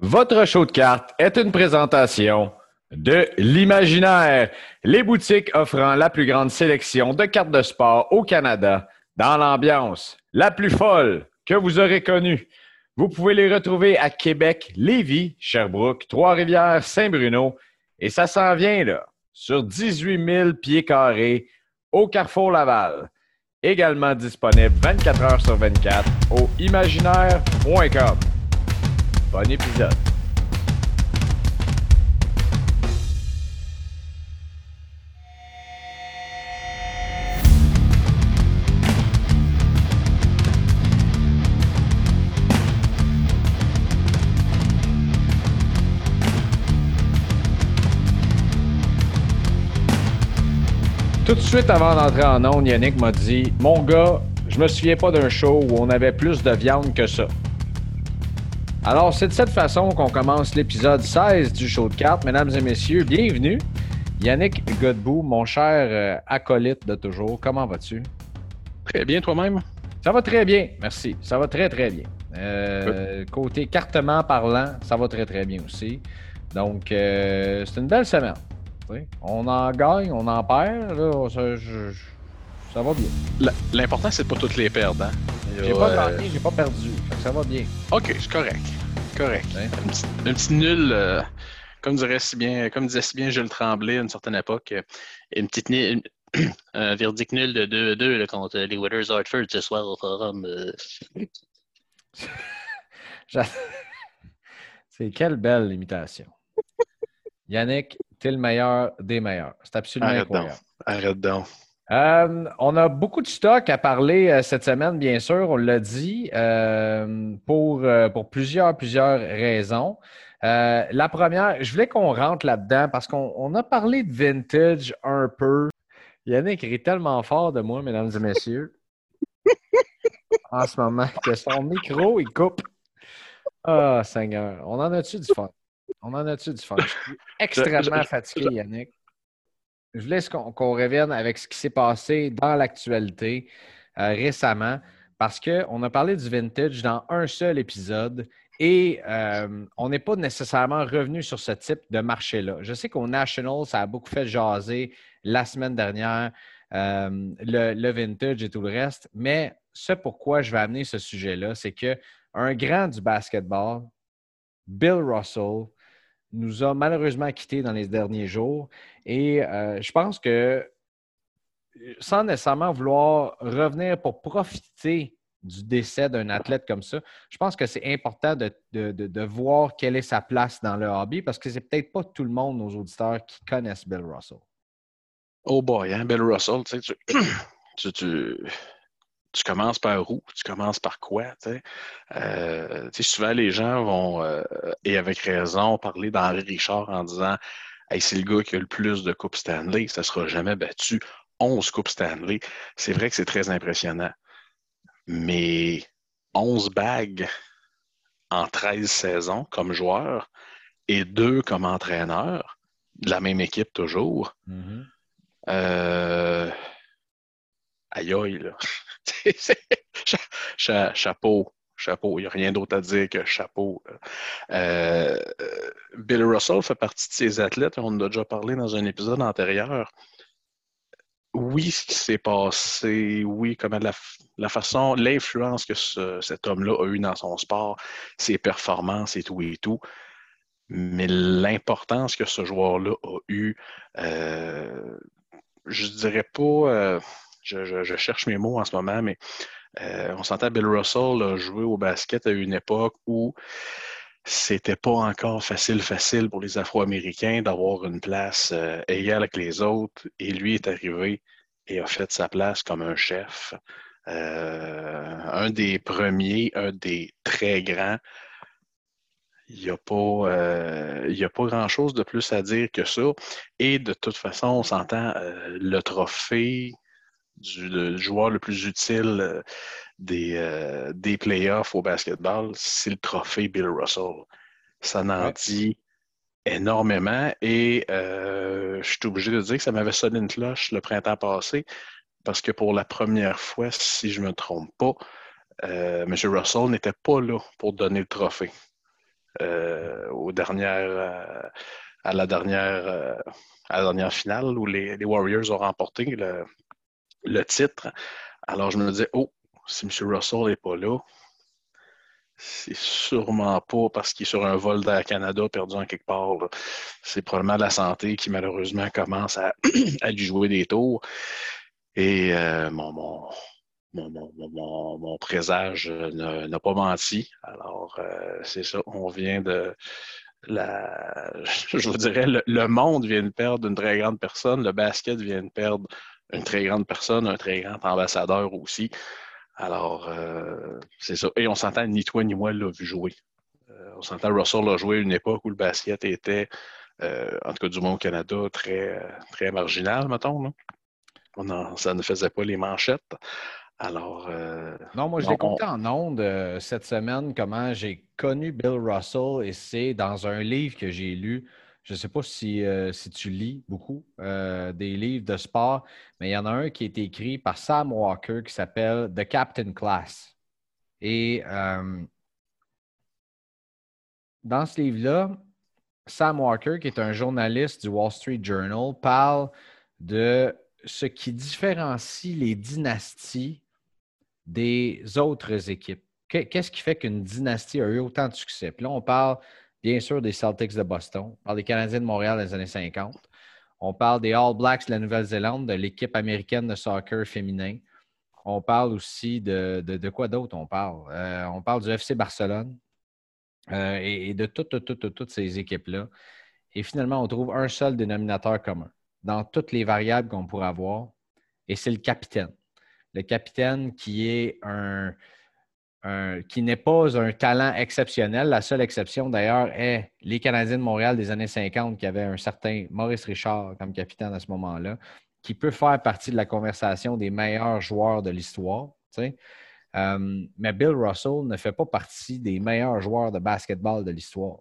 Votre show de cartes est une présentation de l'imaginaire, les boutiques offrant la plus grande sélection de cartes de sport au Canada dans l'ambiance la plus folle que vous aurez connue. Vous pouvez les retrouver à Québec, Lévis, Sherbrooke, Trois-Rivières, Saint-Bruno et ça s'en vient là, sur 18 000 pieds carrés au Carrefour Laval. Également disponible 24 heures sur 24 au imaginaire.com. Bon épisode. Tout de suite avant d'entrer en onde, Yannick m'a dit Mon gars, je me souviens pas d'un show où on avait plus de viande que ça. Alors, c'est de cette façon qu'on commence l'épisode 16 du show de cartes. Mesdames et messieurs, bienvenue. Yannick Godbout, mon cher euh, acolyte de toujours, comment vas-tu? Très bien, toi-même? Ça va très bien, merci. Ça va très, très bien. Euh, côté cartement parlant, ça va très, très bien aussi. Donc, euh, c'est une belle semaine. On en gagne, on en perd. Là, ça, je- je- ça va bien. L'important, c'est de pas toutes les perdre. Hein? J'ai pas euh, gagné, j'ai pas perdu. Ça va bien. Ok, c'est correct. Correct. Un, petit, un petit nul, euh, comme, dirait si bien, comme disait si bien Jules Tremblay à une certaine époque, euh, une petite une- un verdict nul de 2-2 là, contre les Withers Hartford ce soir au forum. euh. C'est quelle belle imitation. Yannick, t'es le meilleur des meilleurs. C'est absolument Arrête donc. incroyable. Arrête donc. Euh, on a beaucoup de stock à parler euh, cette semaine, bien sûr, on l'a dit, euh, pour, pour plusieurs, plusieurs raisons. La première, je voulais qu'on rentre là-dedans parce qu'on on a parlé de vintage un peu. Yannick rit tellement fort de moi, mesdames et messieurs, en ce moment, que son micro, il coupe. Ah, Seigneur, on en a-tu du fun? On en a-tu du fun? Je suis extrêmement je- fatigué, Yannick. Je voulais qu'on revienne avec ce qui s'est passé dans l'actualité euh, récemment parce qu'on a parlé du vintage dans un seul épisode et euh, on n'est pas nécessairement revenu sur ce type de marché-là. Je sais qu'au National, ça a beaucoup fait jaser la semaine dernière, euh, le, le vintage et tout le reste, mais ce pourquoi je vais amener ce sujet-là, c'est que un grand du basketball, Bill Russell, nous a malheureusement quittés dans les derniers jours. Et euh, je pense que, sans nécessairement vouloir revenir pour profiter du décès d'un athlète comme ça, je pense que c'est important de, de- de- voir quelle est sa place dans le hobby parce que c'est peut-être pas tout le monde, nos auditeurs, qui connaissent Bill Russell. Oh boy, hein, Bill Russell, tu, sais, tu, tu, tu, tu commences par où? Tu commences par quoi? Tu sais? Euh, tu sais, souvent, les gens vont, euh, et avec raison, parler d'Henri Richard en disant Hey, c'est le gars qui a le plus de Coupes Stanley, ça ne sera jamais battu. 11 Coupes Stanley. C'est vrai que c'est très impressionnant. Mais 11 bagues en 13 saisons comme joueur et deux comme entraîneur, de la même équipe toujours. Euh... Aïe aïe, là. Cha- cha- chapeau. Chapeau. Il n'y a rien d'autre à dire que chapeau. Euh, Bill Russell fait partie de ces athlètes. On en a déjà parlé dans un épisode antérieur. Oui, ce qui s'est passé, oui, comment la, façon, l'influence que ce- cet homme-là a eu dans son sport, ses performances et tout et tout. Mais l'importance que ce joueur-là a eu, euh, je dirais pas, euh, je, cherche mes mots en ce moment, mais euh, on s'entend Bill Russell a joué au basket à une époque où c'était pas encore facile, facile pour les Afro-Américains d'avoir une place euh, égale avec les autres. Et lui est arrivé et a fait sa place comme un chef. Euh, un des premiers, un des très grands. Il n'y a pas, euh, a pas grand-chose de plus à dire que ça. Et de toute façon, on s'entend, le trophée du le joueur le plus utile euh, des, euh, des playoffs au basketball, c'est le trophée Bill Russell. Ça n'en Ouais. dit énormément et euh, je suis obligé de dire que ça m'avait sonné une cloche le printemps passé parce que pour la première fois, si je ne me trompe pas, euh, M. Russell n'était pas là pour donner le trophée. aux dernières, à la dernière à la dernière finale où les, Warriors ont remporté le, le, titre. Alors je me disais, oh, si M. Russell n'est pas là, c'est sûrement pas parce qu'il est sur un vol d'Air Canada perdu en quelque part. C'est probablement la santé qui malheureusement commence à, lui jouer des tours. Et euh, mon, mon, présage n'a pas menti. Alors, euh, c'est ça, on vient de, la, je vous dirais, le, monde vient de perdre une très grande personne, le basket vient de perdre une très grande personne, un très grand ambassadeur aussi. Alors, euh, c'est ça. Et on s'entend, ni toi ni moi l'a vu jouer. Euh, on s'entend, Russell a joué à une époque où le basket était, euh, en tout cas du monde au Canada, très, très marginal, mettons. ça ne faisait pas les manchettes. Alors. Non, moi, je l'ai compté en ondes cette semaine comment j'ai connu Bill Russell et c'est dans un livre que j'ai lu. Je ne sais pas si, euh, si, tu lis beaucoup des livres de sport, mais il y en a un qui est écrit par Sam Walker qui s'appelle The Captain Class. Et dans ce livre-là, Sam Walker, qui est un journaliste du Wall Street Journal, parle de ce qui différencie les dynasties des autres équipes. Qu'est-ce qui fait qu'une dynastie a eu autant de succès? Puis là, on parle bien sûr des Celtics de Boston, on parle des Canadiens de Montréal des années 50, on parle des All Blacks de la Nouvelle-Zélande, de l'équipe américaine de soccer féminin. On parle aussi de, de, quoi d'autre on parle? Euh, on parle du FC Barcelone euh, et, de toutes ces équipes-là. Et finalement, on trouve un seul dénominateur commun dans toutes les variables qu'on pourrait avoir, et c'est le capitaine le capitaine qui est un, qui n'est pas un talent exceptionnel. La seule exception, d'ailleurs, est les Canadiens de Montréal des années 50 qui avaient un certain Maurice Richard comme capitaine à ce moment-là, qui peut faire partie de la conversation des meilleurs joueurs de l'histoire. Euh, mais Bill Russell ne fait pas partie des meilleurs joueurs de basketball de l'histoire.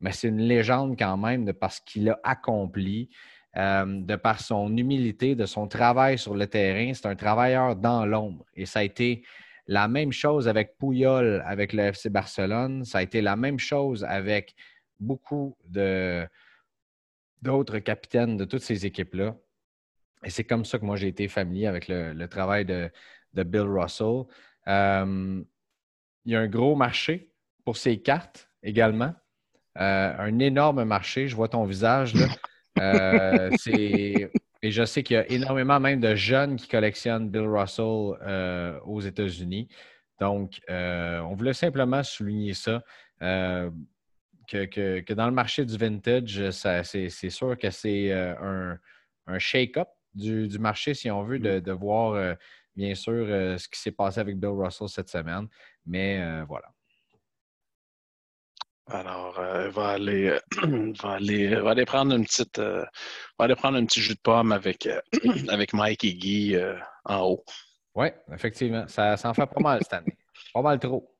Mais c'est une légende quand même de parce qu'il a accompli, euh, de par son humilité, de son travail sur le terrain. C'est un travailleur dans l'ombre. Et ça a été la même chose avec Pouyol, avec le FC Barcelone. Ça a été la même chose avec beaucoup d'autres capitaines de toutes ces équipes-là. Et c'est comme ça que moi, j'ai été familier avec le, travail de, Bill Russell. Euh, il y a un gros marché pour ces cartes également. Euh, un énorme marché. Je vois ton visage. Là. Euh, et je sais qu'il y a énormément même de jeunes qui collectionnent Bill Russell euh, aux États-Unis. Donc, euh, on voulait simplement souligner ça. Que, dans le marché du vintage, c'est sûr que c'est un, shake-up du, marché, si on veut, de, de voir bien sûr ce qui s'est passé avec Bill Russell cette semaine. Mais voilà. Alors, euh, va aller, euh, va aller, va aller prendre une petite, euh, va aller prendre un petit jus de pomme avec, avec Mike et Guy en haut. Oui, effectivement. Ça, ça, en fait pas mal cette année. Pas mal trop.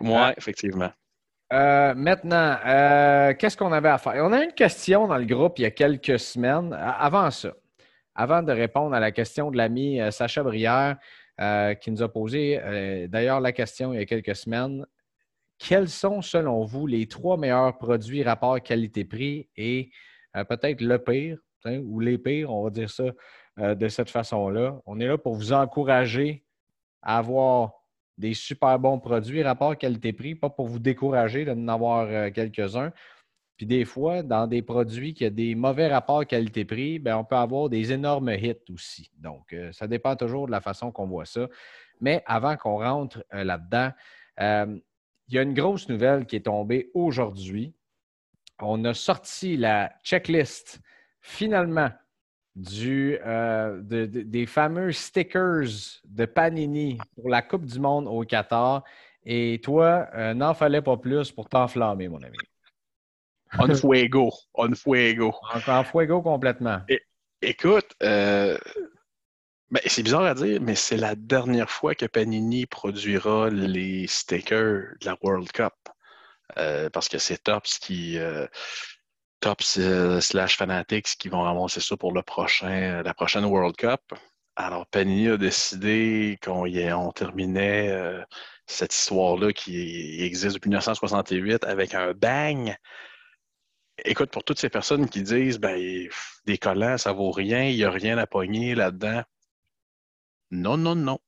Oui, effectivement. maintenant, qu'est-ce qu'on avait à faire? On a une question dans le groupe il y a quelques semaines. Avant ça, avant de répondre à la question de l'ami Sacha Brière, qui nous a posé d'ailleurs la question il y a quelques semaines, quels sont, selon vous, les trois meilleurs produits rapport qualité-prix et euh, peut-être le pire, ou les pires, on va dire ça euh, de cette façon-là? On est là pour vous encourager à avoir des super bons produits rapport qualité-prix, pas pour vous décourager de avoir euh, quelques-uns. Puis des fois, dans des produits qui ont des mauvais rapports qualité-prix, ben, on peut avoir des énormes hits aussi. Donc, ça dépend toujours de la façon qu'on voit ça. Mais avant qu'on rentre là-dedans, il y a une grosse nouvelle qui est tombée aujourd'hui. On a sorti la checklist finalement du, euh, des fameux stickers de Panini pour la Coupe du Monde au Qatar. Et toi, euh, n'en fallait pas plus pour t'enflammer, mon ami. On fuego. On fuego. En, fuego complètement. écoute, euh, c'est bizarre à dire, mais c'est la dernière fois que Panini produira les stickers de la World Cup. Euh, parce que c'est Tops qui. Euh, Tops euh, slash Fanatics qui vont avancer ça pour le prochain, la prochaine World Cup. Alors, Panini a décidé qu'on on terminait cette histoire-là qui existe depuis 1968 avec un bang. Écoute, pour toutes ces personnes qui disent ben, des collants, ça vaut rien, il n'y a rien à pogner là-dedans. Non, non, non.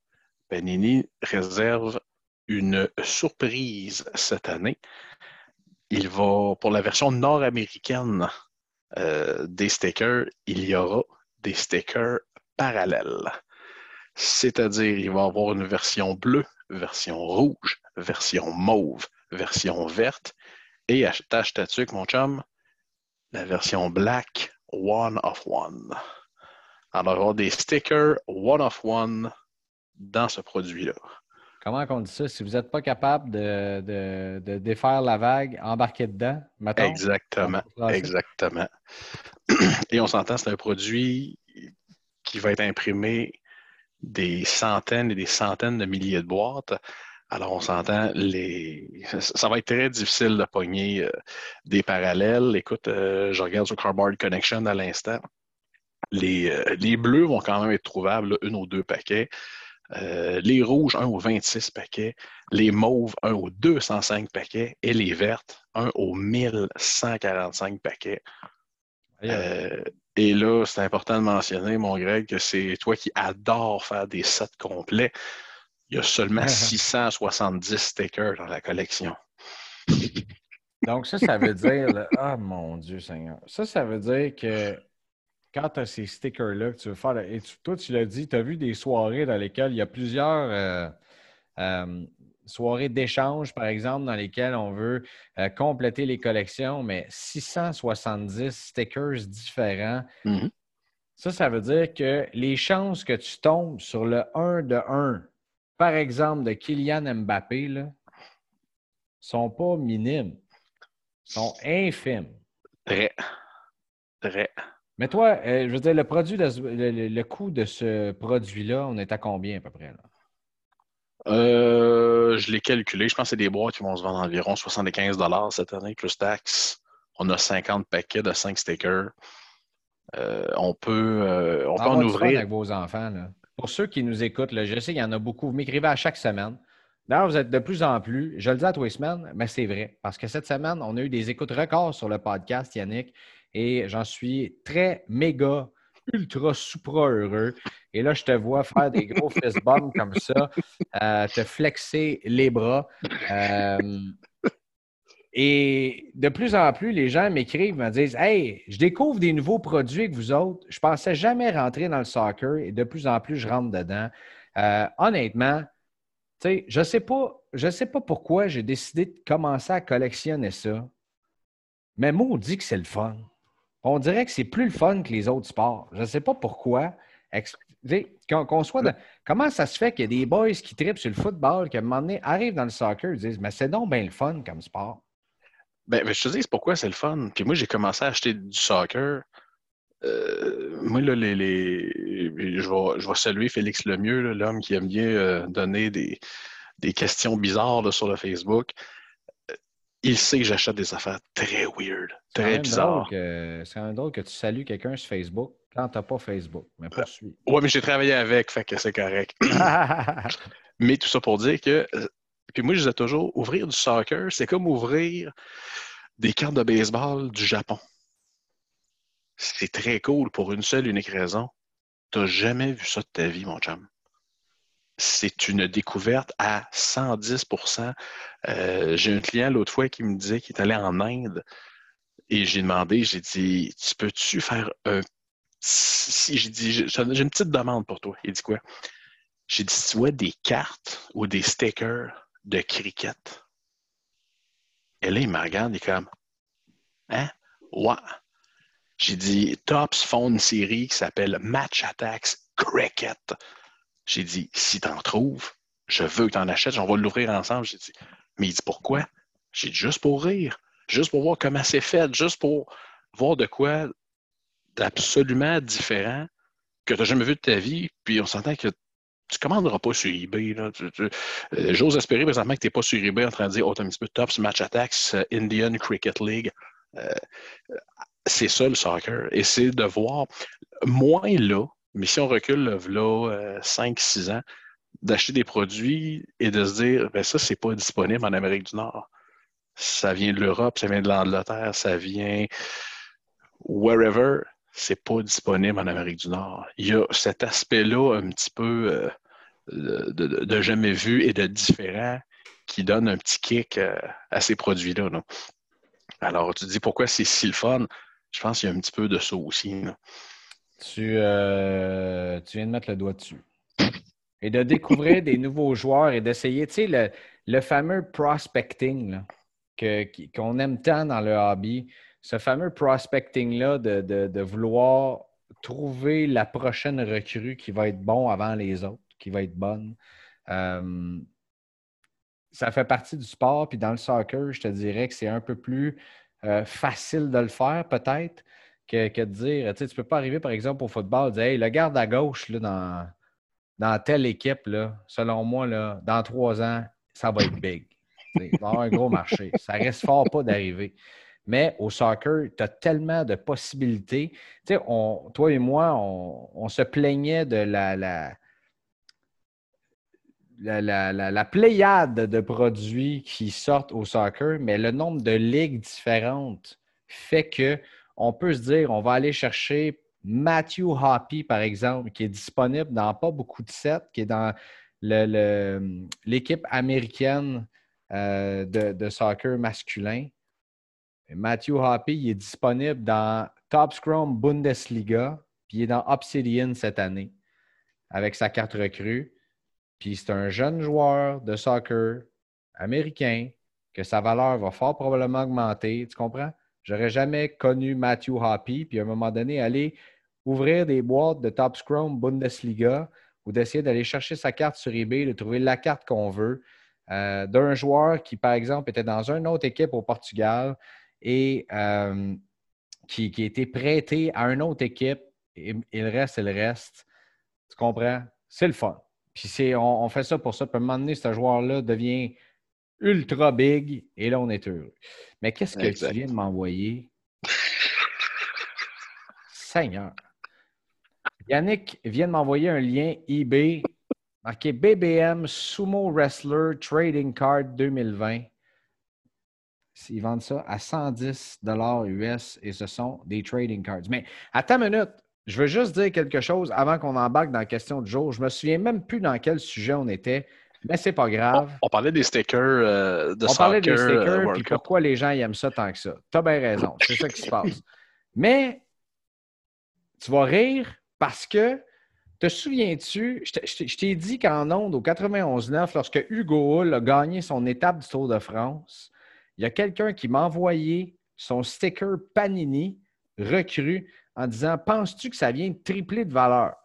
Panini réserve une surprise cette année. Il va, pour la version nord-américaine euh, des stickers, il y aura des stickers parallèles. C'est-à-dire, il va y avoir une version bleue, version rouge, version mauve, version verte, et attache ta mon chum, la version black one of one. Alors, il va y avoir des stickers one of one dans ce produit-là. Comment on dit ça? Si vous n'êtes pas capable de, défaire la vague, embarquez dedans, mettons. Exactement. Exactement. Et on s'entend, c'est un produit qui va être imprimé des centaines et des centaines de milliers de boîtes. Alors, on s'entend, les... ça va être très difficile de pogner euh, des parallèles. Écoute, euh, je regarde sur Cardboard Connection à l'instant. Les, euh, les, bleus vont quand même être trouvables, une ou deux paquets. les rouges, un au 26 paquets. Les mauves, un au 205 paquets. Et les vertes, un au 1145 paquets. Et là, c'est important de mentionner, mon Greg, que c'est toi qui adore faire des sets complets. Il y a seulement 670 stickers dans la collection. Donc, ça, ça veut dire, ah mon Dieu Seigneur, ça, ça veut dire que quand tu as ces stickers-là que tu veux faire, et toi, tu l'as dit, tu as vu des soirées dans lesquelles il y a plusieurs euh, euh, soirées d'échange, par exemple, dans lesquelles on veut euh, compléter les collections, mais 670 stickers différents. Mm-hmm. Ça, ça veut dire que les chances que tu tombes sur le 1 de 1, par exemple, de Kylian Mbappé, ne sont pas minimes, sont infimes. Très. Très. Mais toi, euh, je veux dire, le, produit le, coût de ce produit-là, on est à combien à peu près? Là? Euh, je l'ai calculé. Je pense que c'est des boîtes qui vont se vendre environ 75 cette année, plus taxes. On a 50 paquets de 5 stickers. Euh, on peut, on peut en ouvrir. avec vos enfants. Pour ceux qui nous écoutent, je sais qu'il y en a beaucoup. Vous m'écrivez à chaque semaine. D'ailleurs, vous êtes de plus en plus, je le dis à tous les semaines, mais c'est vrai. Parce que cette semaine, on a eu des écoutes records sur le podcast, Yannick, et j'en suis très méga ultra supra heureux. Et là, je te vois faire des gros fist bumps comme ça, euh, te flexer les bras. Euh, et de plus en plus, les gens m'écrivent, me disent Hey, je découvre des nouveaux produits que vous autres. Je pensais jamais rentrer dans le soccer et de plus en plus, je rentre dedans. Euh, honnêtement, je ne sais, pas, sais pas pourquoi j'ai décidé de commencer à collectionner ça. Mais moi, on dit que c'est le fun on dirait que c'est plus le fun que les autres sports. Je ne sais pas pourquoi. Qu'on soit Comment ça se fait qu'il y a des boys qui tripent sur le football, qui à un moment donné arrivent dans le soccer et disent Mais c'est donc bien le fun comme sport. Ben, je te dis pourquoi c'est le fun? Puis moi, j'ai commencé à acheter du soccer. Euh, moi, là, les, Je, vais, je, vais, saluer Félix Lemieux, l'homme qui aime bien euh, donner des, des questions bizarres sur le Facebook il sait que j'achète des affaires très weird, très bizarres. C'est quand même drôle que tu salues quelqu'un sur Facebook quand tu n'as pas Facebook, mais celui. Oui, mais j'ai travaillé avec, fait que c'est correct. mais tout ça pour dire que, euh, puis moi, je disais toujours, ouvrir du soccer, c'est comme ouvrir des cartes de baseball du Japon. C'est très cool pour une seule unique raison. Tu n'as jamais vu ça de ta vie, mon chum c'est une découverte à 110% euh, J'ai un client l'autre fois qui me disait qu'il est allé en Inde et j'ai demandé, j'ai dit, tu peux-tu faire un... Si, j'ai dit, j'ai une petite demande pour toi. Il dit quoi? J'ai dit, tu vois des cartes ou des stickers de cricket. Et là, il me regarde, il est comme, hein? Ouais. J'ai dit, Tops font une série qui s'appelle Match Attacks Cricket. J'ai dit, si tu en trouves, je veux que tu en achètes, on va l'ouvrir ensemble. J'ai dit, mais il dit pourquoi? J'ai dit juste pour rire, juste pour voir comment c'est fait, juste pour voir de quoi d'absolument différent que tu n'as jamais vu de ta vie. Puis on s'entend que tu commanderas pas sur eBay. Euh, j'ose espérer présentement que tu n'es pas sur eBay en train de dire Oh, un petit peu Tops Match Attacks, euh, Indian Cricket League. Euh, c'est ça le soccer. Et c'est de voir moins là, mais si on recule là, 5-6 ans, d'acheter des produits et de se dire, ben ça, c'est pas disponible en Amérique du Nord. Ça vient de l'Europe, ça vient de l'Angleterre, ça vient wherever, c'est pas disponible en Amérique du Nord. Il y a cet aspect-là un petit peu euh, de, jamais vu et de différent qui donne un petit kick euh, à ces produits-là. Alors, tu te dis pourquoi c'est si le fun? Je pense qu'il y a un petit peu de ça aussi. Tu, euh, tu viens de mettre le doigt dessus. Et de découvrir des nouveaux joueurs et d'essayer, tu sais, le, fameux prospecting qu'on aime tant dans le hobby, ce fameux prospecting-là de, vouloir trouver la prochaine recrue qui va être bon avant les autres, qui va être bonne. Euh, ça fait partie du sport. Puis dans le soccer, je te dirais que c'est un peu plus euh, facile de le faire, peut-être, que, de dire, tu ne peux pas arriver, par exemple, au football, dire, hey, le garde à gauche là, dans, dans telle équipe, là, selon moi, là, dans trois ans, ça va être big. Il va y avoir un gros marché. Ça reste fort pas d'arriver. Mais au soccer, tu as tellement de possibilités. Tu sais, toi et moi, on, se plaignait de la, la, la, pléiade de produits qui sortent au soccer, mais le nombre de ligues différentes fait que on peut se dire, on va aller chercher Matthew Hoppy, par exemple, qui est disponible dans pas beaucoup de sets, qui est dans l'équipe américaine euh, de, soccer masculin. Matthew Hoppy, est disponible dans Top Scrum Bundesliga, puis il est dans Obsidian cette année avec sa carte recrue. Puis c'est un jeune joueur de soccer américain que sa valeur va fort probablement augmenter. Tu comprends? J'aurais jamais connu Matthew Hoppy, puis à un moment donné, aller ouvrir des boîtes de Top Scrum Bundesliga ou d'essayer d'aller chercher sa carte sur eBay, de trouver la carte qu'on veut, euh, d'un joueur qui, par exemple, était dans une autre équipe au Portugal et euh, qui, qui, a été prêté à une autre équipe, et, le reste, c'est le reste. Tu comprends? C'est le fun. Puis on, on, fait ça pour ça. Puis à un moment donné, ce joueur-là devient ultra big et là, on est heureux. Mais qu'est-ce que tu viens de m'envoyer? Seigneur. Yannick vient de m'envoyer un lien eBay marqué BBM Sumo Wrestler Trading Card 2020. Ils vendent ça à 110 US et ce sont des trading cards. Mais à ta minute, je veux juste dire quelque chose avant qu'on embarque dans la question du jour. Je me souviens même plus dans quel sujet on était, mais c'est pas grave. On, parlait des stickers euh, de On parlait des stickers et euh, pourquoi les gens aiment ça tant que ça. Tu as bien raison. C'est ça qui se passe. Mais tu vas rire parce que te souviens-tu, je t'ai dit qu'en ondes, au 91-9, lorsque Hugo Hull a gagné son étape du Tour de France, il y a quelqu'un qui m'a envoyé son sticker Panini recru en disant Penses-tu que ça vient de tripler de valeur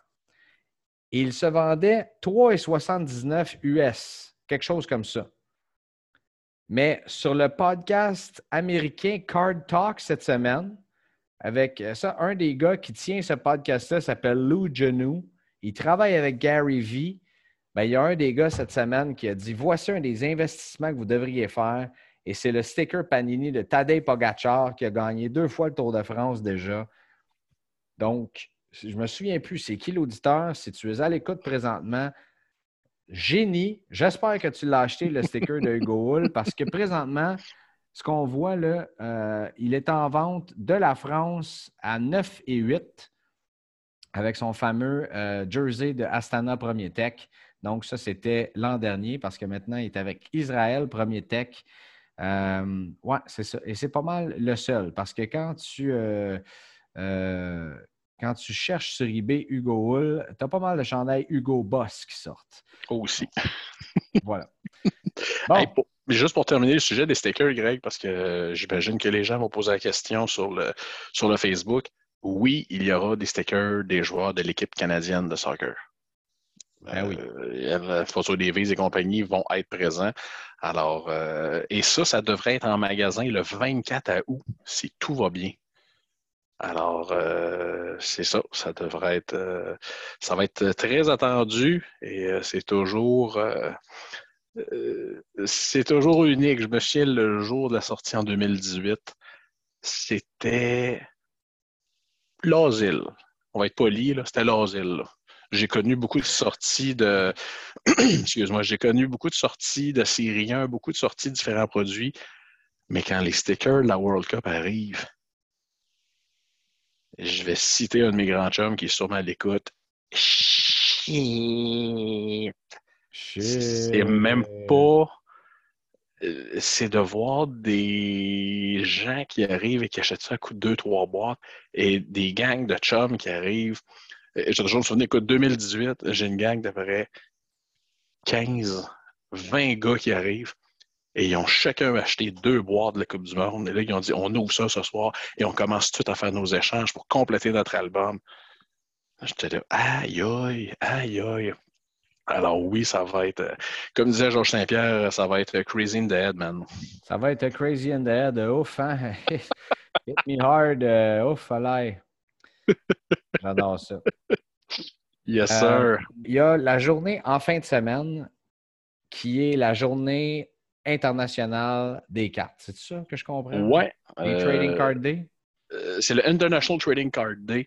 Il se vendait 3,79 US, quelque chose comme ça. Mais sur le podcast américain Card Talk cette semaine, avec ça, un des gars qui tient ce podcast-là s'appelle Lou Genou. Il travaille avec Gary Vee. Ben, il y a un des gars cette semaine qui a dit Voici un des investissements que vous devriez faire. Et c'est le sticker Panini de Tadej Pogacar qui a gagné deux fois le Tour de France déjà. Donc, je ne me souviens plus c'est qui l'auditeur. Si tu es à l'écoute présentement, génie. J'espère que tu l'as acheté, le sticker de Hugo Hull, parce que présentement, ce qu'on voit là, euh, il est en vente de la France à 9 et 8 avec son fameux euh, jersey de Astana Premier Tech. Donc, ça, c'était l'an dernier parce que maintenant, il est avec Israël Premier Tech. Euh, oui, c'est ça. Et c'est pas mal le seul parce que quand tu, euh, quand tu cherches sur eBay Hugo Hull, tu as pas mal de chandails Hugo Boss qui sortent. Aussi. voilà. juste pour terminer le sujet des stickers, Greg, parce que j'imagine que les gens vont poser la question sur le, sur le Facebook. Oui, il y aura des stickers des joueurs de l'équipe canadienne de soccer. Ben oui. Euh, Photo Davies et compagnie vont être présents. Alors, euh, et ça, ça devrait être en magasin le 24 août, si tout va bien. Alors, euh, c'est ça, ça devrait être, ça va être très attendu et c'est toujours, c'est toujours unique. Je me souviens le jour de la sortie en 2018, c'était l'asile. On va être poli, c'était l'asile. J'ai connu beaucoup de sorties de. Excuse-moi, j'ai connu beaucoup de sorties de Syriens, beaucoup de sorties de différents produits. Mais quand les stickers de la World Cup arrivent, je vais citer un de mes grands chums qui est sûrement à l'écoute. C'est même pas. Euh, c'est de voir des gens qui arrivent et qui achètent ça à coup de deux, trois boîtes et des gangs de chums qui arrivent. Euh, je toujours me souvenir, écoute, 2018, j'ai une gang d'à peu près 15, 20 gars qui arrivent et ils ont chacun acheté deux boîtes de la Coupe du Monde. Et là, ils ont dit on ouvre ça ce soir et on commence tout à faire nos échanges pour compléter notre album. J'étais là, aïe, aïe, aïe, aïe. Alors oui, ça va être, euh, comme disait Georges Saint-Pierre, ça va être crazy in the head, man. Ça va être crazy in the head. Ouf, hein? Hit me hard. Ouf, allez. J'adore ça. Yes, euh, sir. Il y a la journée en fin de semaine qui est la journée internationale des cartes. C'est ça que je comprends? Ouais. Le Trading Card Day? Euh, c'est le International Trading Card Day.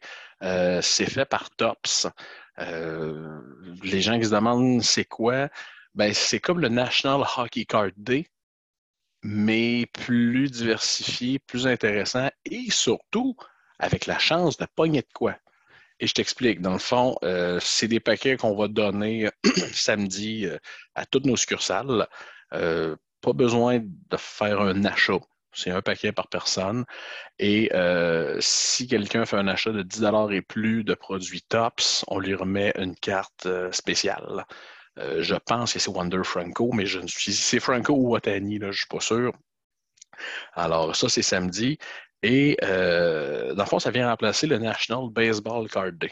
c'est fait par TOPS. Euh, les gens qui se demandent c'est quoi, ben, c'est comme le National Hockey Card Day, mais plus diversifié, plus intéressant et surtout avec la chance de pogner de quoi. Et je t'explique. Dans le fond, euh, c'est des paquets qu'on va donner samedi euh, à toutes nos succursales. Pas besoin de faire un achat. C'est un paquet par personne. Et euh, si quelqu'un fait un achat de 10 et plus de produits TOPS, on lui remet une carte euh, spéciale. Euh, je pense que c'est Wonder Franco, mais je ne suis c'est Franco ou Watani, là, je ne suis pas sûr. Alors, ça, c'est samedi. Et dans le fond, ça vient remplacer le National Baseball Card Day.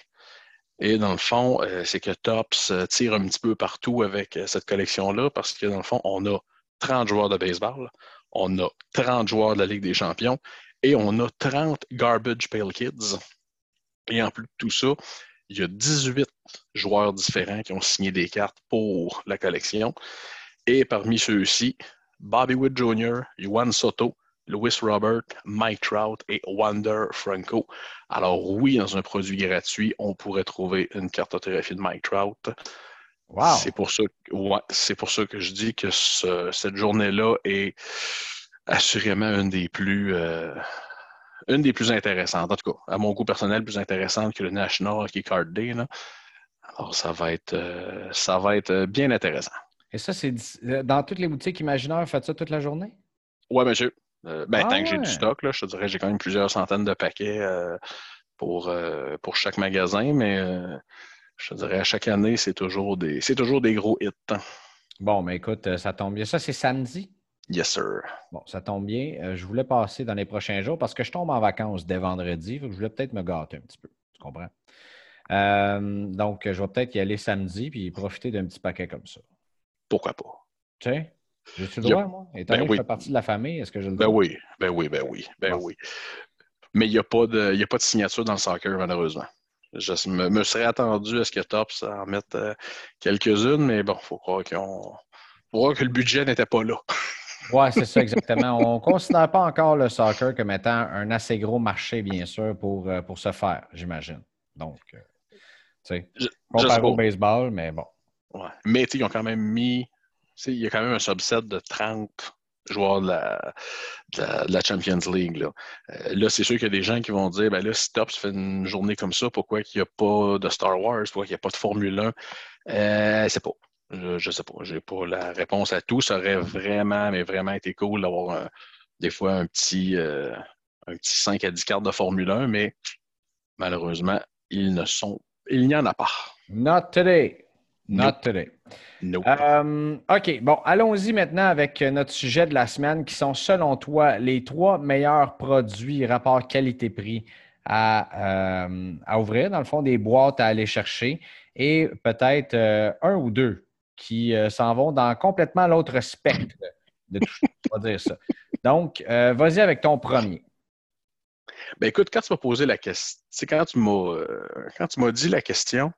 Et dans le fond, c'est que TOPS tire un petit peu partout avec cette collection-là parce que dans le fond, on a 30 joueurs de baseball, on a 30 joueurs de la Ligue des champions et on a 30 Garbage Pale Kids. Et en plus de tout ça, il y a 18 joueurs différents qui ont signé des cartes pour la collection. Et parmi ceux-ci, Bobby Wood Jr., Juan Soto, Louis Robert, Mike Trout et Wander Franco. Alors oui, dans un produit gratuit, on pourrait trouver une carte autographiée de Mike Trout. C'est pour, ça, ouais, pour ça que je dis que cette journée-là est assurément une des plus euh, une des plus intéressantes, en tout cas, à mon goût personnel, plus intéressante que le National Hockey Card Day. Alors, ça va être euh, ça va être bien intéressant. Et ça, c'est dans toutes les boutiques imaginaires, faites ça toute la journée? Oui, monsieur. Euh, ben, tant que j'ai du ah stock, là, je te dirais j'ai quand même plusieurs centaines de paquets pour, pour chaque magasin, mais je dirais à chaque année, c'est toujours des, c'est toujours des gros hits. Hein. Bon, mais écoute, euh, ça tombe bien. Ça, c'est samedi? Yes, sir. Bon, ça tombe bien. Euh, je voulais passer dans les prochains jours parce que je tombe en vacances dès vendredi. je voulais peut-être me gâter un petit peu. Tu comprends? Euh, donc, je vais peut-être y aller samedi puis profiter d'un petit paquet comme ça. Pourquoi pas? Tu sais? J'ai-tu le droit, moi? Étant ben donné que je fais partie de la famille, est-ce que je le Ben oui, ben oui, ben oui, ben oui. Mais il n'y a, pas de, a pas de signature dans le soccer, malheureusement. Je me, serais attendu à ce que Tops en mette euh, quelques-unes, mais bon, il faut croire qu'on que le budget n'était pas là. oui, c'est ça, exactement. On ne considère pas encore le soccer comme étant un assez gros marché, bien sûr, pour, euh, pour se faire, j'imagine. Donc, euh, tu sais, comparé au baseball, mais bon. Ouais. Mais ils ont quand même mis, il y a quand même un subset de 30 joueurs de la, Champions League. Là, euh, là c'est sûr qu'il y a des gens qui vont dire ben là, si Tops fait une journée comme ça, pourquoi il n'y a pas de Star Wars, pourquoi il n'y a pas de Formule 1 euh, sais pas. Je ne sais pas. Je n'ai pas la réponse à tout. Ça aurait vraiment, mais vraiment été cool d'avoir des fois un petit, euh, un petit 5 à 10 cartes de Formule 1, mais malheureusement, ils ne sont. Il n'y en a pas. Not today. Not today. Euh, OK, bon, allons-y maintenant avec notre sujet de la semaine qui sont, selon toi, les trois meilleurs produits rapport qualité-prix à, euh, à, ouvrir, dans le fond, des boîtes à aller chercher et peut-être euh, un ou deux qui s'en vont dans complètement l'autre spectre de tout on va dire ça. Donc, vas-y avec ton premier. Ben écoute, quand tu m'as posé la question, c'est quand tu m'as quand tu m'as dit la question,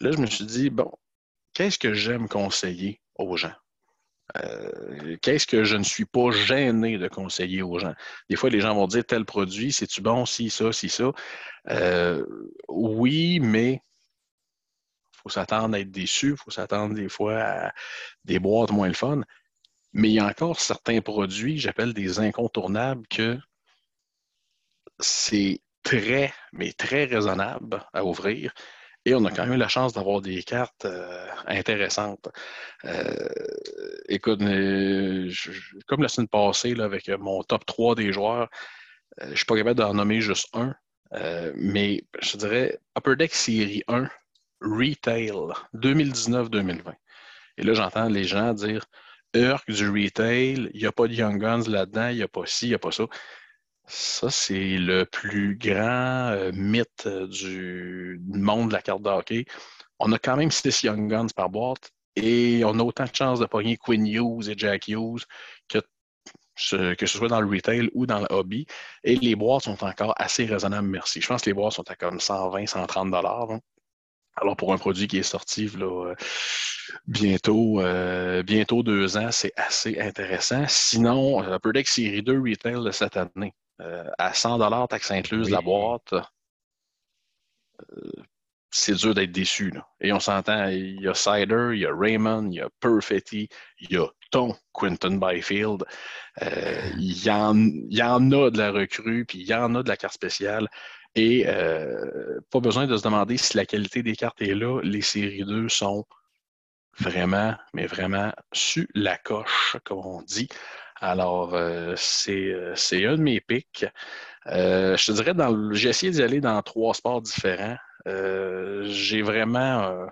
là, je me suis dit, bon, qu'est-ce que j'aime conseiller aux gens? Euh, qu'est-ce que je ne suis pas gêné de conseiller aux gens? Des fois, les gens vont dire tel produit, c'est-tu bon, si, ça, si, ça. Euh, oui, mais faut s'attendre à être déçu, il faut s'attendre des fois à des boîtes moins le fun. Mais il y a encore certains produits, j'appelle des incontournables, que c'est très, mais très raisonnable à ouvrir. Et on a quand même eu la chance d'avoir des cartes euh, intéressantes. Euh, écoute, euh, comme la semaine passée, là, avec mon top 3 des joueurs, je ne suis pas capable d'en nommer juste un. mais je dirais Upper Deck Série 1, Retail, 2019-2020. Et là, j'entends les gens dire Urk du retail, il n'y a pas de Young Guns là-dedans, il n'y a pas ci, il n'y a pas ça. Ça, c'est le plus grand euh, mythe euh, du monde de la carte de hockey. On a quand même 6 Young Guns par boîte et on a autant de chances de pogner Quinn Hughes et Jack Hughes que, que ce soit dans le retail ou dans le hobby. Et les boîtes sont encore assez raisonnables, merci. Je pense que les boîtes sont à comme 120, 130 dollars. Hein. Alors, pour un produit qui est sorti euh, bientôt, bientôt deux ans, c'est assez intéressant. Sinon, Upper Deck Série 2 Retail de cette année. Euh, à 100 taxe incluse la boîte, euh, c'est dur d'être déçu. Et on s'entend, il y a Cider, il y a Raymond, il y a Perfetti, il y a ton Quinton Byfield. Euh, il, y en, y en a de la recrue, puis il y en a de la carte spéciale. Et pas besoin de se demander si la qualité des cartes est là. Les séries 2 sont vraiment, mais vraiment su la coche, comme on dit. Alors, euh, euh, c'est un de mes pics. Euh, je te dirais, j'ai essayé d'y aller dans trois sports différents. j'ai vraiment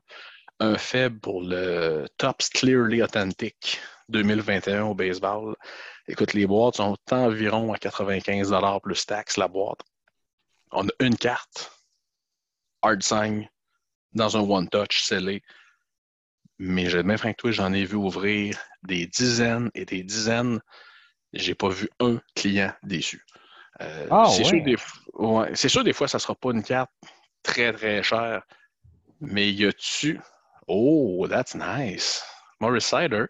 un faible pour le Tops Clearly Authentic 2021 au baseball. Écoute, les boîtes sont environ à 95 plus taxes la boîte. On a une carte, hard sign, dans un one-touch scellé. Mais je même franc que toi, j'en ai vu ouvrir des dizaines et des dizaines. J'ai pas vu un client déçu. Euh, ah, c'est sûr, des, sûr, des fois, ça ne sera pas une carte très, très chère. Mais y a-tu. Oh, that's nice. Morris Cider?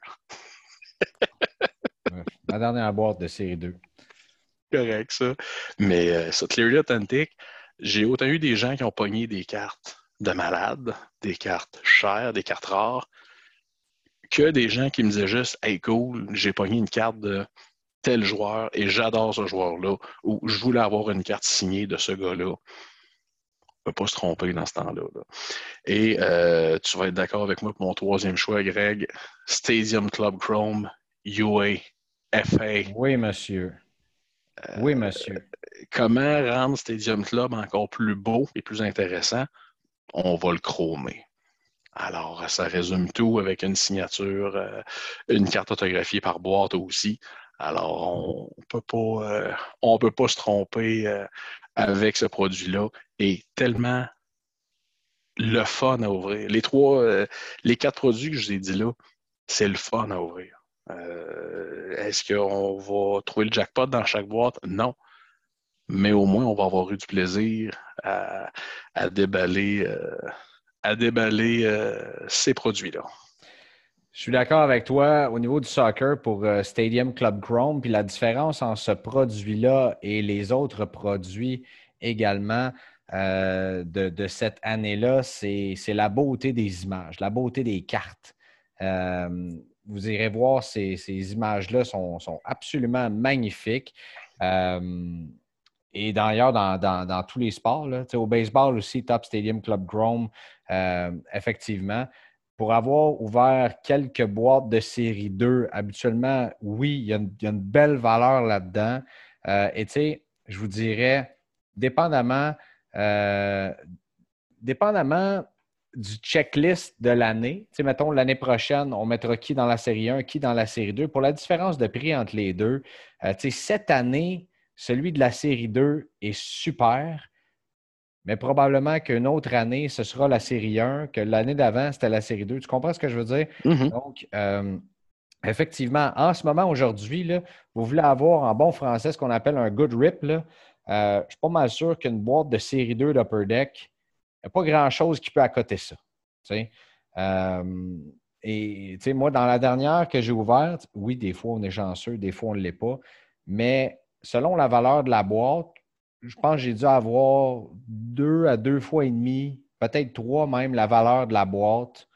Ma dernière boîte de série 2. Correct, ça. Mais euh, ça, Clearly Authentic, j'ai autant eu des gens qui ont pogné des cartes de malades, des cartes chères, des cartes rares, que des gens qui me disaient juste Hey cool, j'ai pogné une carte de tel joueur et j'adore ce joueur-là, ou je voulais avoir une carte signée de ce gars-là. On ne peut pas se tromper dans ce temps-là. Et euh, tu vas être d'accord avec moi pour mon troisième choix, Greg. Stadium Club Chrome, UA, FA. Oui, monsieur. oui, monsieur. comment rendre Stadium Club encore plus beau et plus intéressant? On va le chromer. Alors, ça résume tout avec une signature, euh, une carte autographiée par boîte aussi. Alors, on peut pas, euh, peut pas se tromper euh, avec ce produit-là. Et tellement le fun à ouvrir. Les trois, les quatre produits que je vous ai dit là, c'est le fun à ouvrir. Est-ce qu'on va trouver le jackpot dans chaque boîte? Non. Mais au moins, on va avoir eu du plaisir à, déballer à déballer euh, ces produits-là. Je suis d'accord avec toi au niveau du soccer pour euh, Stadium Club Chrome. Puis la différence entre ce produit-là et les autres produits également euh, de, cette année-là, c'est la beauté des images, la beauté des cartes. vous irez voir, ces, images-là sont, absolument magnifiques. Et d'ailleurs, dans, tous les sports, au baseball aussi, Top Stadium Club Chrome, euh, effectivement, pour avoir ouvert quelques boîtes de série 2, habituellement, oui, il y a une, belle valeur là-dedans. Euh, et tu sais, je vous dirais, dépendamment, euh, dépendamment du checklist de l'année, tu sais, mettons, l'année prochaine, on mettra qui dans la série 1, qui dans la série 2. Pour la différence de prix entre les deux, tu sais, cette année, celui de la série 2 est super, mais probablement qu'une autre année, ce sera la série 1, que l'année d'avant, c'était la série 2. Tu comprends ce que je veux dire? Mm-hmm. Donc, euh, effectivement, en ce moment, aujourd'hui, vous voulez avoir en bon français ce qu'on appelle un good rip. Là. Euh, je suis pas mal sûr qu'une boîte de série 2 d'Upper Deck, il n'y a pas grand-chose qui peut accoter ça. Euh, et moi, dans la dernière que j'ai ouverte, oui, des fois, on est chanceux, des fois, on ne l'est pas. Mais selon la valeur de la boîte, je pense que j'ai dû avoir deux à deux fois et demi, peut-être trois même, la valeur de la boîte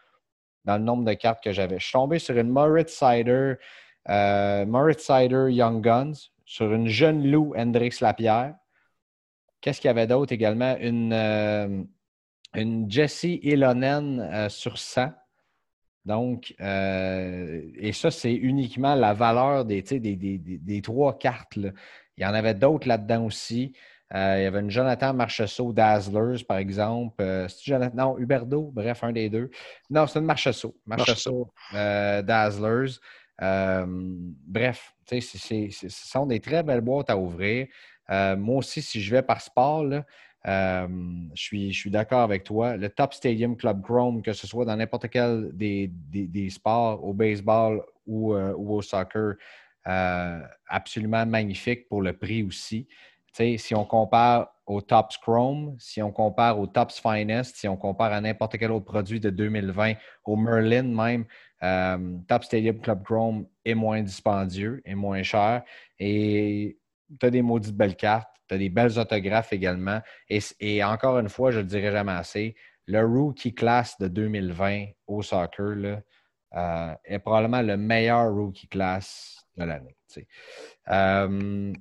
dans le nombre de cartes que j'avais. Je suis tombé sur une Moritz Sider, euh, Young Guns, sur une jeune Lou Hendrix Lapierre. Qu'est-ce qu'il y avait d'autre également? Une, euh, une Jessie Elonen euh, sur 100. Donc, et ça, c'est uniquement la valeur des, des, des, des trois cartes. Il y en avait d'autres là-dedans aussi. Euh, il y avait une Jonathan Marcheseau Dazzlers, par exemple. Euh, Jonathan? Non, Huberdo, bref, un des deux. Non, c'est une Marcheseau. Marcheseau euh, Dazzlers. bref, ce sont des très belles boîtes à ouvrir. moi aussi, si je vais par sport, je suis, je suis d'accord avec toi. Le Top Stadium Club Chrome, que ce soit dans n'importe quel des, des, sports, au baseball ou, ou au soccer, absolument magnifique pour le prix aussi si on compare au Tops Chrome, si on compare au Tops Finest, si on compare à n'importe quel autre produit de 2020, au Merlin même, euh, Top Stadium Club Chrome est moins dispendieux, est moins cher. Et tu as des maudites belles cartes, tu as des belles autographes également. Et, encore une fois, je ne le dirai jamais assez, le Rookie Class de 2020 au soccer euh, est probablement le meilleur Rookie Class de l'année. Euh,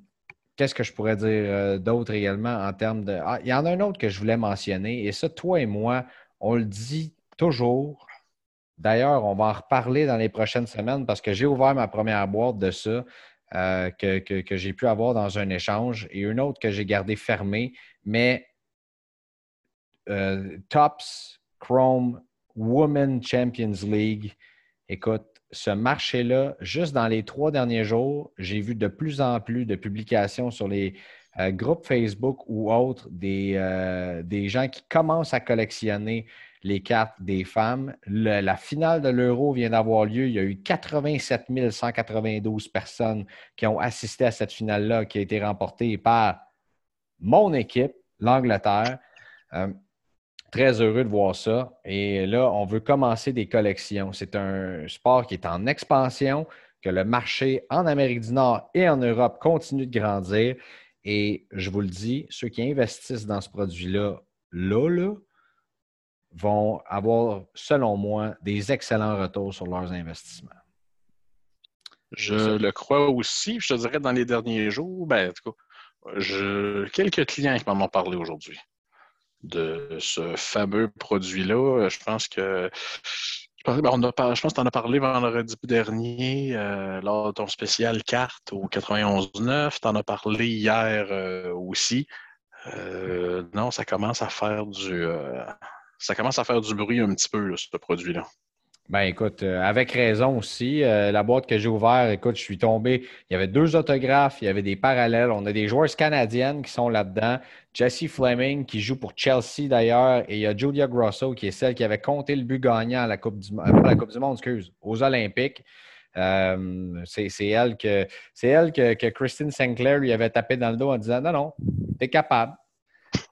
Qu'est-ce que je pourrais dire euh, d'autre également en termes de. Ah, il y en a un autre que je voulais mentionner, et ça, toi et moi, on le dit toujours. D'ailleurs, on va en reparler dans les prochaines semaines parce que j'ai ouvert ma première boîte de ça euh, que, j'ai pu avoir dans un échange et une autre que j'ai gardée fermée. Mais euh, Tops Chrome Women Champions League, écoute, ce marché-là, juste dans les trois derniers jours, j'ai vu de plus en plus de publications sur les euh, groupes Facebook ou autres des, des, gens qui commencent à collectionner les cartes des femmes. la finale de l'Euro vient d'avoir lieu. Il y a eu 87 192 personnes qui ont assisté à cette finale-là qui a été remportée par mon équipe, l'Angleterre. Euh, Très heureux de voir ça. Et là, on veut commencer des collections. C'est un sport qui est en expansion, que le marché en Amérique du Nord et en Europe continue de grandir. Et je vous le dis, ceux qui investissent dans ce produit-là, là, là, vont avoir, selon moi, des excellents retours sur leurs investissements. Je le crois aussi. Je te dirais dans les derniers jours, ben, en tout cas, quelques clients qui m'en ont parlé aujourd'hui de ce fameux produit-là. Je pense que ben, je pense que tu en as parlé vendredi dernier euh, lors de ton spécial carte au 91.9. Tu en as parlé hier euh, aussi. Euh, non, ça commence à faire du ça commence à faire du bruit un petit peu, ce produit-là. Ben écoute, euh, avec raison aussi. Euh, la boîte que j'ai ouverte, écoute, je suis tombé. Il y avait deux autographes, il y avait des parallèles. On a des joueurs canadiennes qui sont là-dedans. Jessie Fleming qui joue pour Chelsea d'ailleurs. Et il y a Julia Grosso qui est celle qui avait compté le but gagnant à la Coupe du, euh, la Coupe du Monde, excuse, aux Olympiques. c'est elle, que, elle que, que Christine Sinclair lui avait tapé dans le dos en disant Non, non, t'es capable.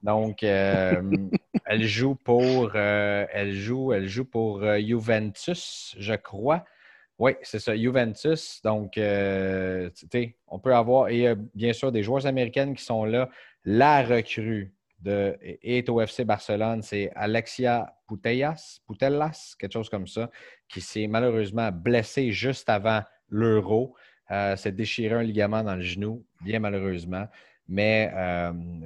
Donc, euh, elle joue pour, euh, elle joue, elle joue pour euh, Juventus, je crois. Oui, c'est ça, Juventus. Donc, on peut avoir, et bien sûr, des joueurs américaines qui sont là. La recrue de, est au FC Barcelone, c'est Alexia Putellas, Putellas, quelque chose comme ça, qui s'est malheureusement blessée juste avant l'Euro. s'est déchiré un ligament dans le genou, bien malheureusement. Mais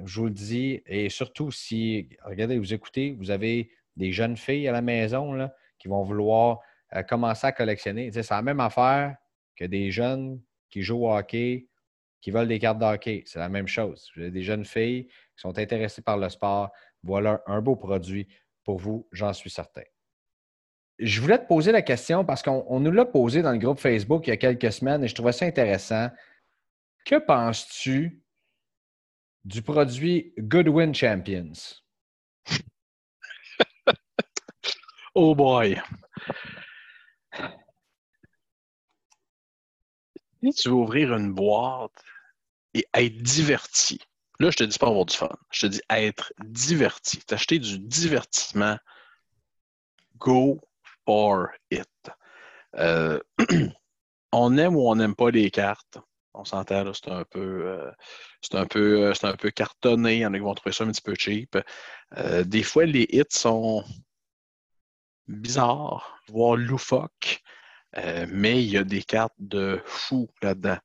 je vous le dis, et surtout si, regardez, vous écoutez, vous avez des jeunes filles à la maison là, qui vont vouloir euh, commencer à collectionner. C'est la même affaire que des jeunes qui jouent au hockey, qui veulent des cartes de hockey. C'est la même chose. Vous avez des jeunes filles qui sont intéressées par le sport. Voilà un beau produit pour vous, j'en suis certain. Je voulais te poser la question parce qu'on nous l'a posé dans le groupe Facebook il y a quelques semaines et je trouvais ça intéressant. Que penses-tu du produit Goodwin Champions? oh boy! Si tu veux ouvrir une boîte et être diverti, là, je te dis pas avoir du fun, je te dis être diverti, t'acheter du divertissement, go for it. Euh, on aime ou on n'aime pas les cartes, On s'entend, c'est un peu c'est un peu c'est un peu cartonné. Il y en a qui vont trouver ça un petit peu cheap. des fois, les hits sont bizarres, voire loufoques. mais il y a des cartes de fou là-dedans.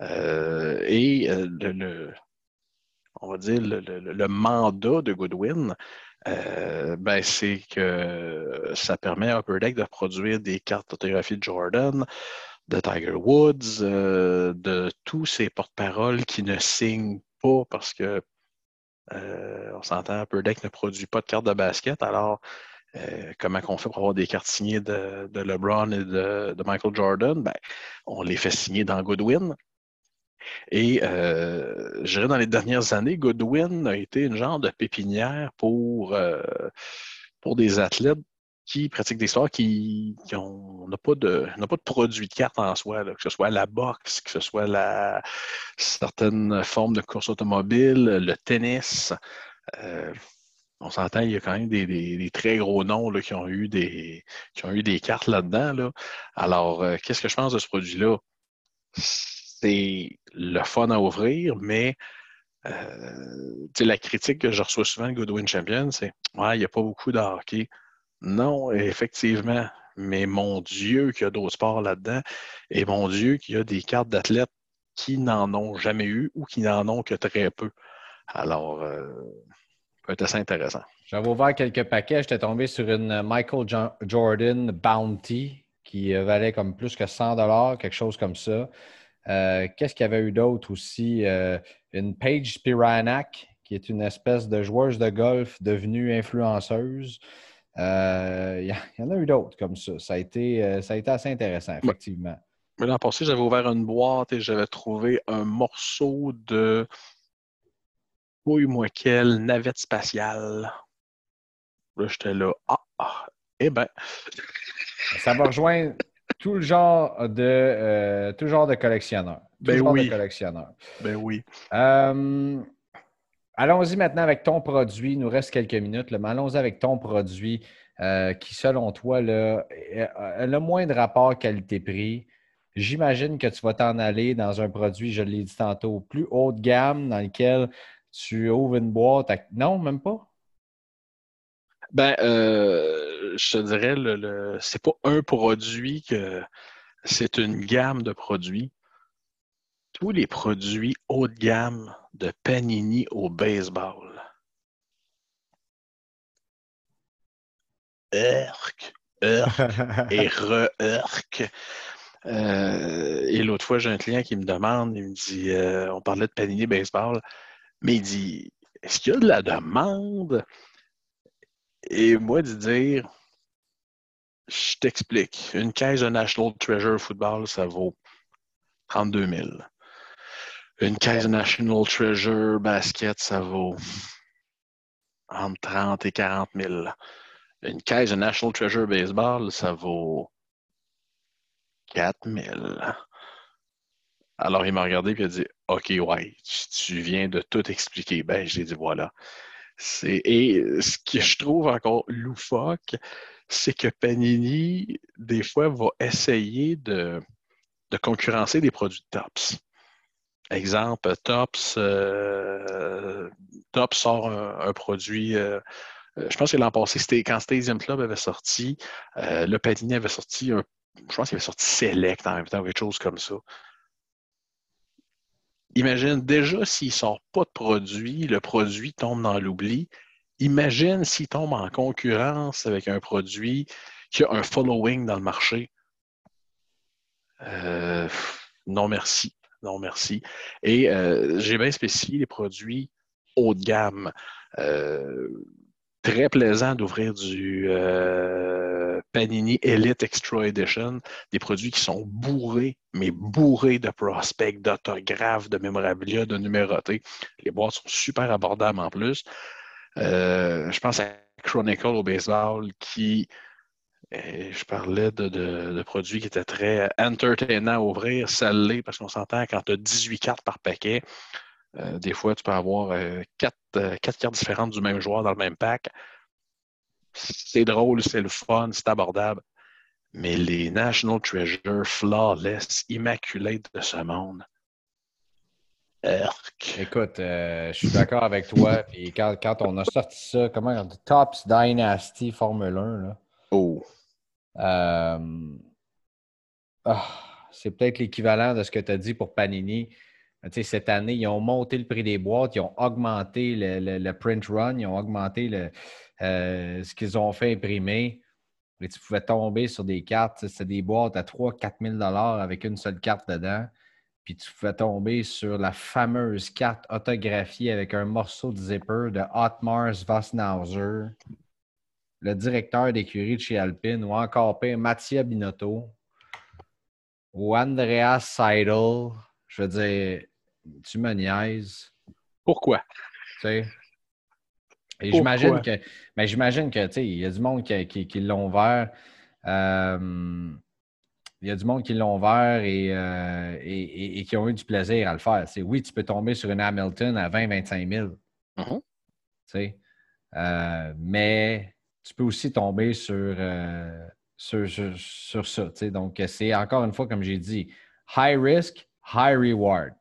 et le, on va dire, le, mandat de Goodwin, euh, ben, c'est que ça permet à Upper Deck de produire des cartes photographies de Jordan, de Tiger Woods, euh, de tous ces porte-paroles qui ne signent pas parce que euh, on s'entend, Upper Deck ne produit pas de cartes de basket. Alors, comment on fait pour avoir des cartes signées de, LeBron et de, Michael Jordan? Ben, on les fait signer dans Goodwin. Et euh, je dirais dans les dernières années, Goodwin a été une genre de pépinière pour, euh, pour des athlètes qui pratiquent des sports qui n'ont pas, de, pas de produit de carte en soi, que ce soit la boxe, que ce soit la, certaines formes de course automobile, le tennis. Euh, on s'entend, il y a quand même des, très gros noms là, qui, ont eu des, qui ont eu des cartes là-dedans. Là. Alors, qu'est-ce que je pense de ce produit-là? c'est le fun à ouvrir, mais euh, la critique que je reçois souvent de Goodwin Champion, c'est Ouais, il n'y a pas beaucoup de hockey. Non, effectivement, mais mon Dieu qu'il y a d'autres sports là-dedans, et mon Dieu qu'il y a des cartes d'athlètes qui n'en ont jamais eu ou qui n'en ont que très peu. Alors, euh, peut être assez intéressant. J'avais ouvert quelques paquets, j'étais tombé sur une Michael Jordan Bounty qui valait comme plus que 100 quelque chose comme ça. Euh, qu'est-ce qu'il y avait eu d'autre aussi? Euh, une Paige Spiranak, qui est une espèce de joueuse de golf devenue influenceuse. Euh, il y, en a eu d'autres comme ça. Ça a été, ça a été assez intéressant, effectivement. Mais l'an passé, j'avais ouvert une boîte et j'avais trouvé un morceau de. Oui, moi quelle navette spatiale. Là, j'étais là. Ah, ah, eh ben. Ça va rejoindre tout le genre de, euh, tout genre de collectionneur. Ben oui. Ben oui. Euh, allons-y maintenant avec ton produit. Il nous reste quelques minutes. mais allons-y avec ton produit euh, qui, selon toi, là, a le moins de rapport qualité-prix. J'imagine que tu vas t'en aller dans un produit, je l'ai dit tantôt, plus haut de gamme, dans lequel tu ouvres une boîte. Non, même pas? Ben, euh, je te dirais, le, le c'est pas un produit que c'est une gamme de produits. Tous les produits haut de gamme de Panini au baseball. Urk, urk et re-urk. Euh, et l'autre fois, j'ai un client qui me demande, il me dit, euh, on parlait de Panini Baseball, mais il dit, est-ce qu'il y a de la demande? Et moi, de dire, je t'explique, une caisse de National Treasure Football, ça vaut 32 000. Une caisse de National Treasure Basket, ça vaut entre 30 et 40 000. Une caisse de National Treasure Baseball, ça vaut 4 000. Alors, il m'a regardé et a dit OK, ouais, tu, viens de tout expliquer. Ben, j'ai dit voilà. Et ce que je trouve encore loufoque, c'est que Panini, des fois, va essayer de, concurrencer des produits de Tops. Exemple, Tops, euh, Tops sort un, produit, euh, euh, je pense que l'an passé, c'était quand Stadium Club avait sorti, le Panini avait sorti un, je pense qu'il avait sorti Select en même temps, quelque chose comme ça. Imagine déjà s'il ne sort pas de produit, le produit tombe dans l'oubli. Imagine s'il tombe en concurrence avec un produit qui a un following dans le marché. Non, merci. Non, merci. Et euh, j'ai bien spécifié les produits haut de gamme. Euh, très plaisant d'ouvrir du euh, Panini Elite Extra Edition, des produits qui sont bourrés, mais bourrés de prospects, d'autographes, de mémorabilia, de numérotés. Les boîtes sont super abordables en plus. Je pense à Chronicle au baseball qui, je parlais de, produits qui étaient très entertainants à ouvrir, ça l'est parce qu'on s'entend quand tu as 18 cartes par paquet. Euh, des fois, tu peux avoir euh, quatre, euh, quatre, cartes différentes du même joueur dans le même pack. C'est drôle, c'est le fun, c'est abordable. Mais les National Treasure, flawless, immaculés de ce monde, Écoute, euh, je suis d'accord avec toi. Puis quand, on a sorti ça, comment Tops Dynasty Formule 1, là. Oh. Euh, ah, c'est peut-être l'équivalent de ce que tu as dit pour Panini. cette année, ils ont monté le prix des boîtes, ils ont augmenté le, print run, ils ont augmenté euh, ce qu'ils ont fait imprimer. Et tu pouvais tomber sur des cartes, c'est des boîtes à 3-4 000 avec une seule carte dedans. Puis tu pouvais tomber sur la fameuse carte autographiée avec un morceau de zipper de Otmar Vassnauser, le directeur d'écurie de chez Alpine, ou encore pire, Mattia Binotto, ou Andreas Seidel. Je veux dire, tu me niaises. Pourquoi? Tu sais, et j'imagine que, mais j'imagine que, tu sais, il y a du monde qui, qui, l'ont vert. Euh, il y a du monde qui l'ont vert euh, et, et, qui ont eu du plaisir à le faire. C'est oui, tu peux tomber sur une Hamilton à 20-25 000. Mm-hmm. Tu sais, euh, mais tu peux aussi tomber sur, sur, sur, ça. Donc, c'est encore une fois, comme j'ai dit, high risk, high reward.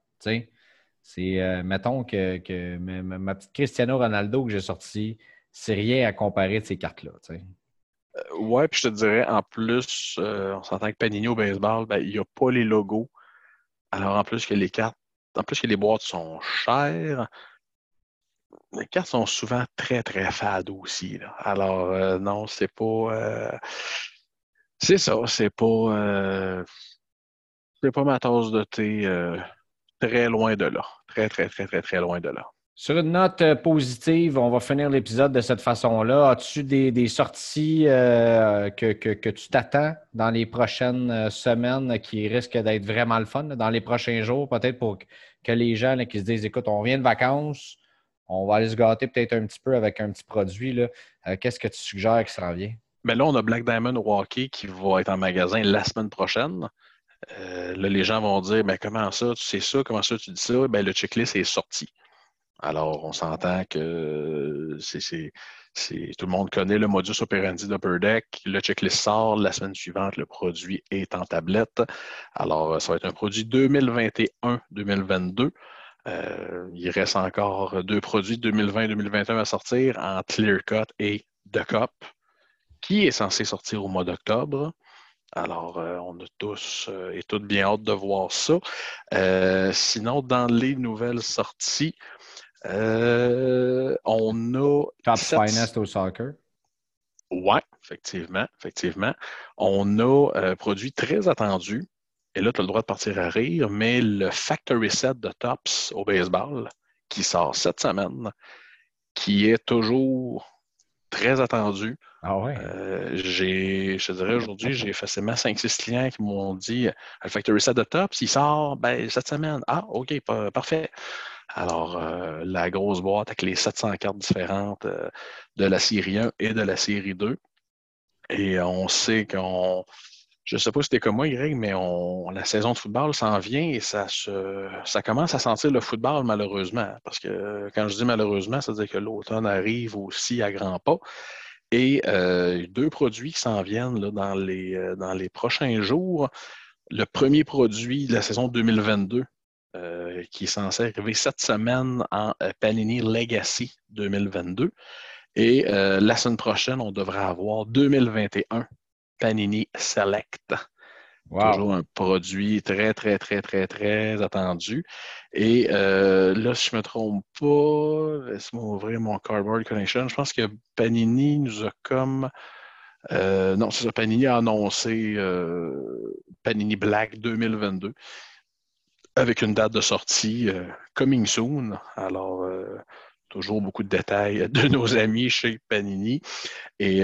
C'est, euh, mettons que, ma, petite Cristiano Ronaldo que j'ai sortie, c'est rien à comparer de ces cartes-là. Euh, ouais, puis je te dirais, en plus, euh, on s'entend que Panini au baseball, ben, il n'y a pas les logos. Alors, en plus que les cartes, en plus que les boîtes sont chères, les cartes sont souvent très, très fades aussi. Alors, non, c'est pas. c'est ça, c'est pas. c'est pas ma tasse de thé très loin de là. Très, très, très, très, très loin de là. Sur une note euh, positive, on va finir l'épisode de cette façon-là. As-tu des, sorties euh, que, tu t'attends dans les prochaines euh, semaines qui risquent d'être vraiment le fun, dans les prochains jours, peut-être pour que les gens qui se disent écoute, on vient de vacances, on va aller se gâter peut-être un petit peu avec un petit produit. Qu'est-ce que tu suggères qui s'en vient? Mais ben là, on a Black Diamond Walkie qui va être en magasin la semaine prochaine. Euh, là, les gens vont dire mais comment ça, tu sais ça, comment ça, tu dis ça? Ben, le checklist est sorti. Alors, on s'entend que c'est, tout le monde connaît le modus operandi d'Upper Deck. Le checklist sort la semaine suivante, le produit est en tablette. Alors, ça va être un produit 2021-2022. Euh, il reste encore deux produits 2020-2021 à sortir en Clear Cut et The Cup, qui est censé sortir au mois d'octobre. Alors, euh, on a tous euh, et toutes bien hâte de voir ça. Sinon, dans les nouvelles sorties, on a. Top Finest au soccer. Oui, effectivement, effectivement. On a un produit très attendu. Et là, tu as le droit de partir à rire, mais le Factory Set de Tops au baseball, qui sort cette semaine, qui est toujours très attendu. Ah ouais. Euh, j'ai, je te dirais aujourd'hui, j'ai facilement 5-6 clients qui m'ont dit le Factory Set de Top, s'il sort ben, cette semaine. Ah, OK, parfait. Alors, euh, la grosse boîte avec les 700 cartes différentes euh, de la série 1 et de la série 2. Et on sait qu'on. Je ne sais pas si c'était comme moi, Greg, mais on, la saison de football s'en vient et ça, commence à sentir le football, malheureusement. Parce que quand je dis malheureusement, ça veut dire que l'automne arrive aussi à grands pas. Et euh, deux produits qui s'en viennent là, dans, les, euh, dans les prochains jours. Le premier produit de la saison 2022, euh, qui est censé arriver cette semaine en Panini Legacy 2022. Et la semaine prochaine, on devrait avoir 2021 Panini Select. Toujours un produit très, très, très, très, très attendu. Et euh, là, si je ne me trompe pas, laisse-moi ouvrir mon Cardboard Connection. Je pense que Panini nous a comme. Euh, non, c'est ça. Panini a annoncé euh, Panini Black 2022 avec une date de sortie coming soon. Alors, toujours beaucoup de détails de nos amis chez Panini. Et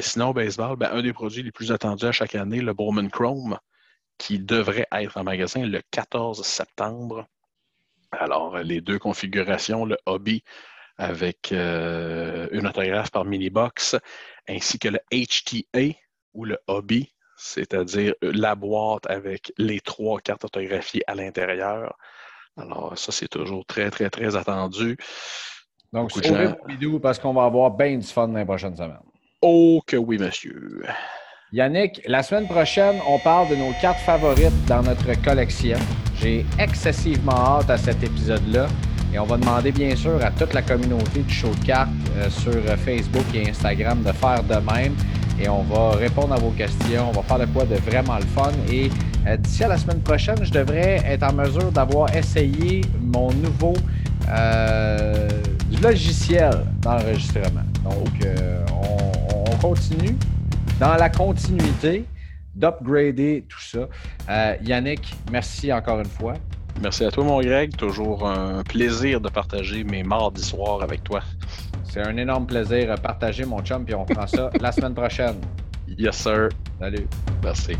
sinon, au baseball, ben, un des produits les plus attendus à chaque année, le Bowman Chrome, qui devrait être en magasin le 14 septembre. Alors, les deux configurations, le hobby avec euh, une autographe par mini-box, ainsi que le HTA ou le hobby, c'est-à-dire la boîte avec les trois cartes autographiées à l'intérieur. Alors, ça, c'est toujours très, très, très attendu. Donc, c'est gens... vidéo parce qu'on va avoir bien du fun dans les prochaines semaines. Oh que oui, monsieur. Yannick, la semaine prochaine, on parle de nos cartes favorites dans notre collection. J'ai excessivement hâte à cet épisode-là. Et on va demander bien sûr à toute la communauté du show de cartes euh, sur Facebook et Instagram de faire de même. Et on va répondre à vos questions. On va faire de quoi de vraiment le fun. Et euh, d'ici à la semaine prochaine, je devrais être en mesure d'avoir essayé mon nouveau euh, logiciel d'enregistrement. Donc, on, on, continue dans la continuité d'upgrader tout ça. Yannick, merci encore une fois. Merci à toi, mon Greg. Toujours un plaisir de partager mes mardis soirs avec toi. C'est un énorme plaisir de partager, mon chum, puis on prend ça la semaine prochaine. Yes, sir. Salut. Merci.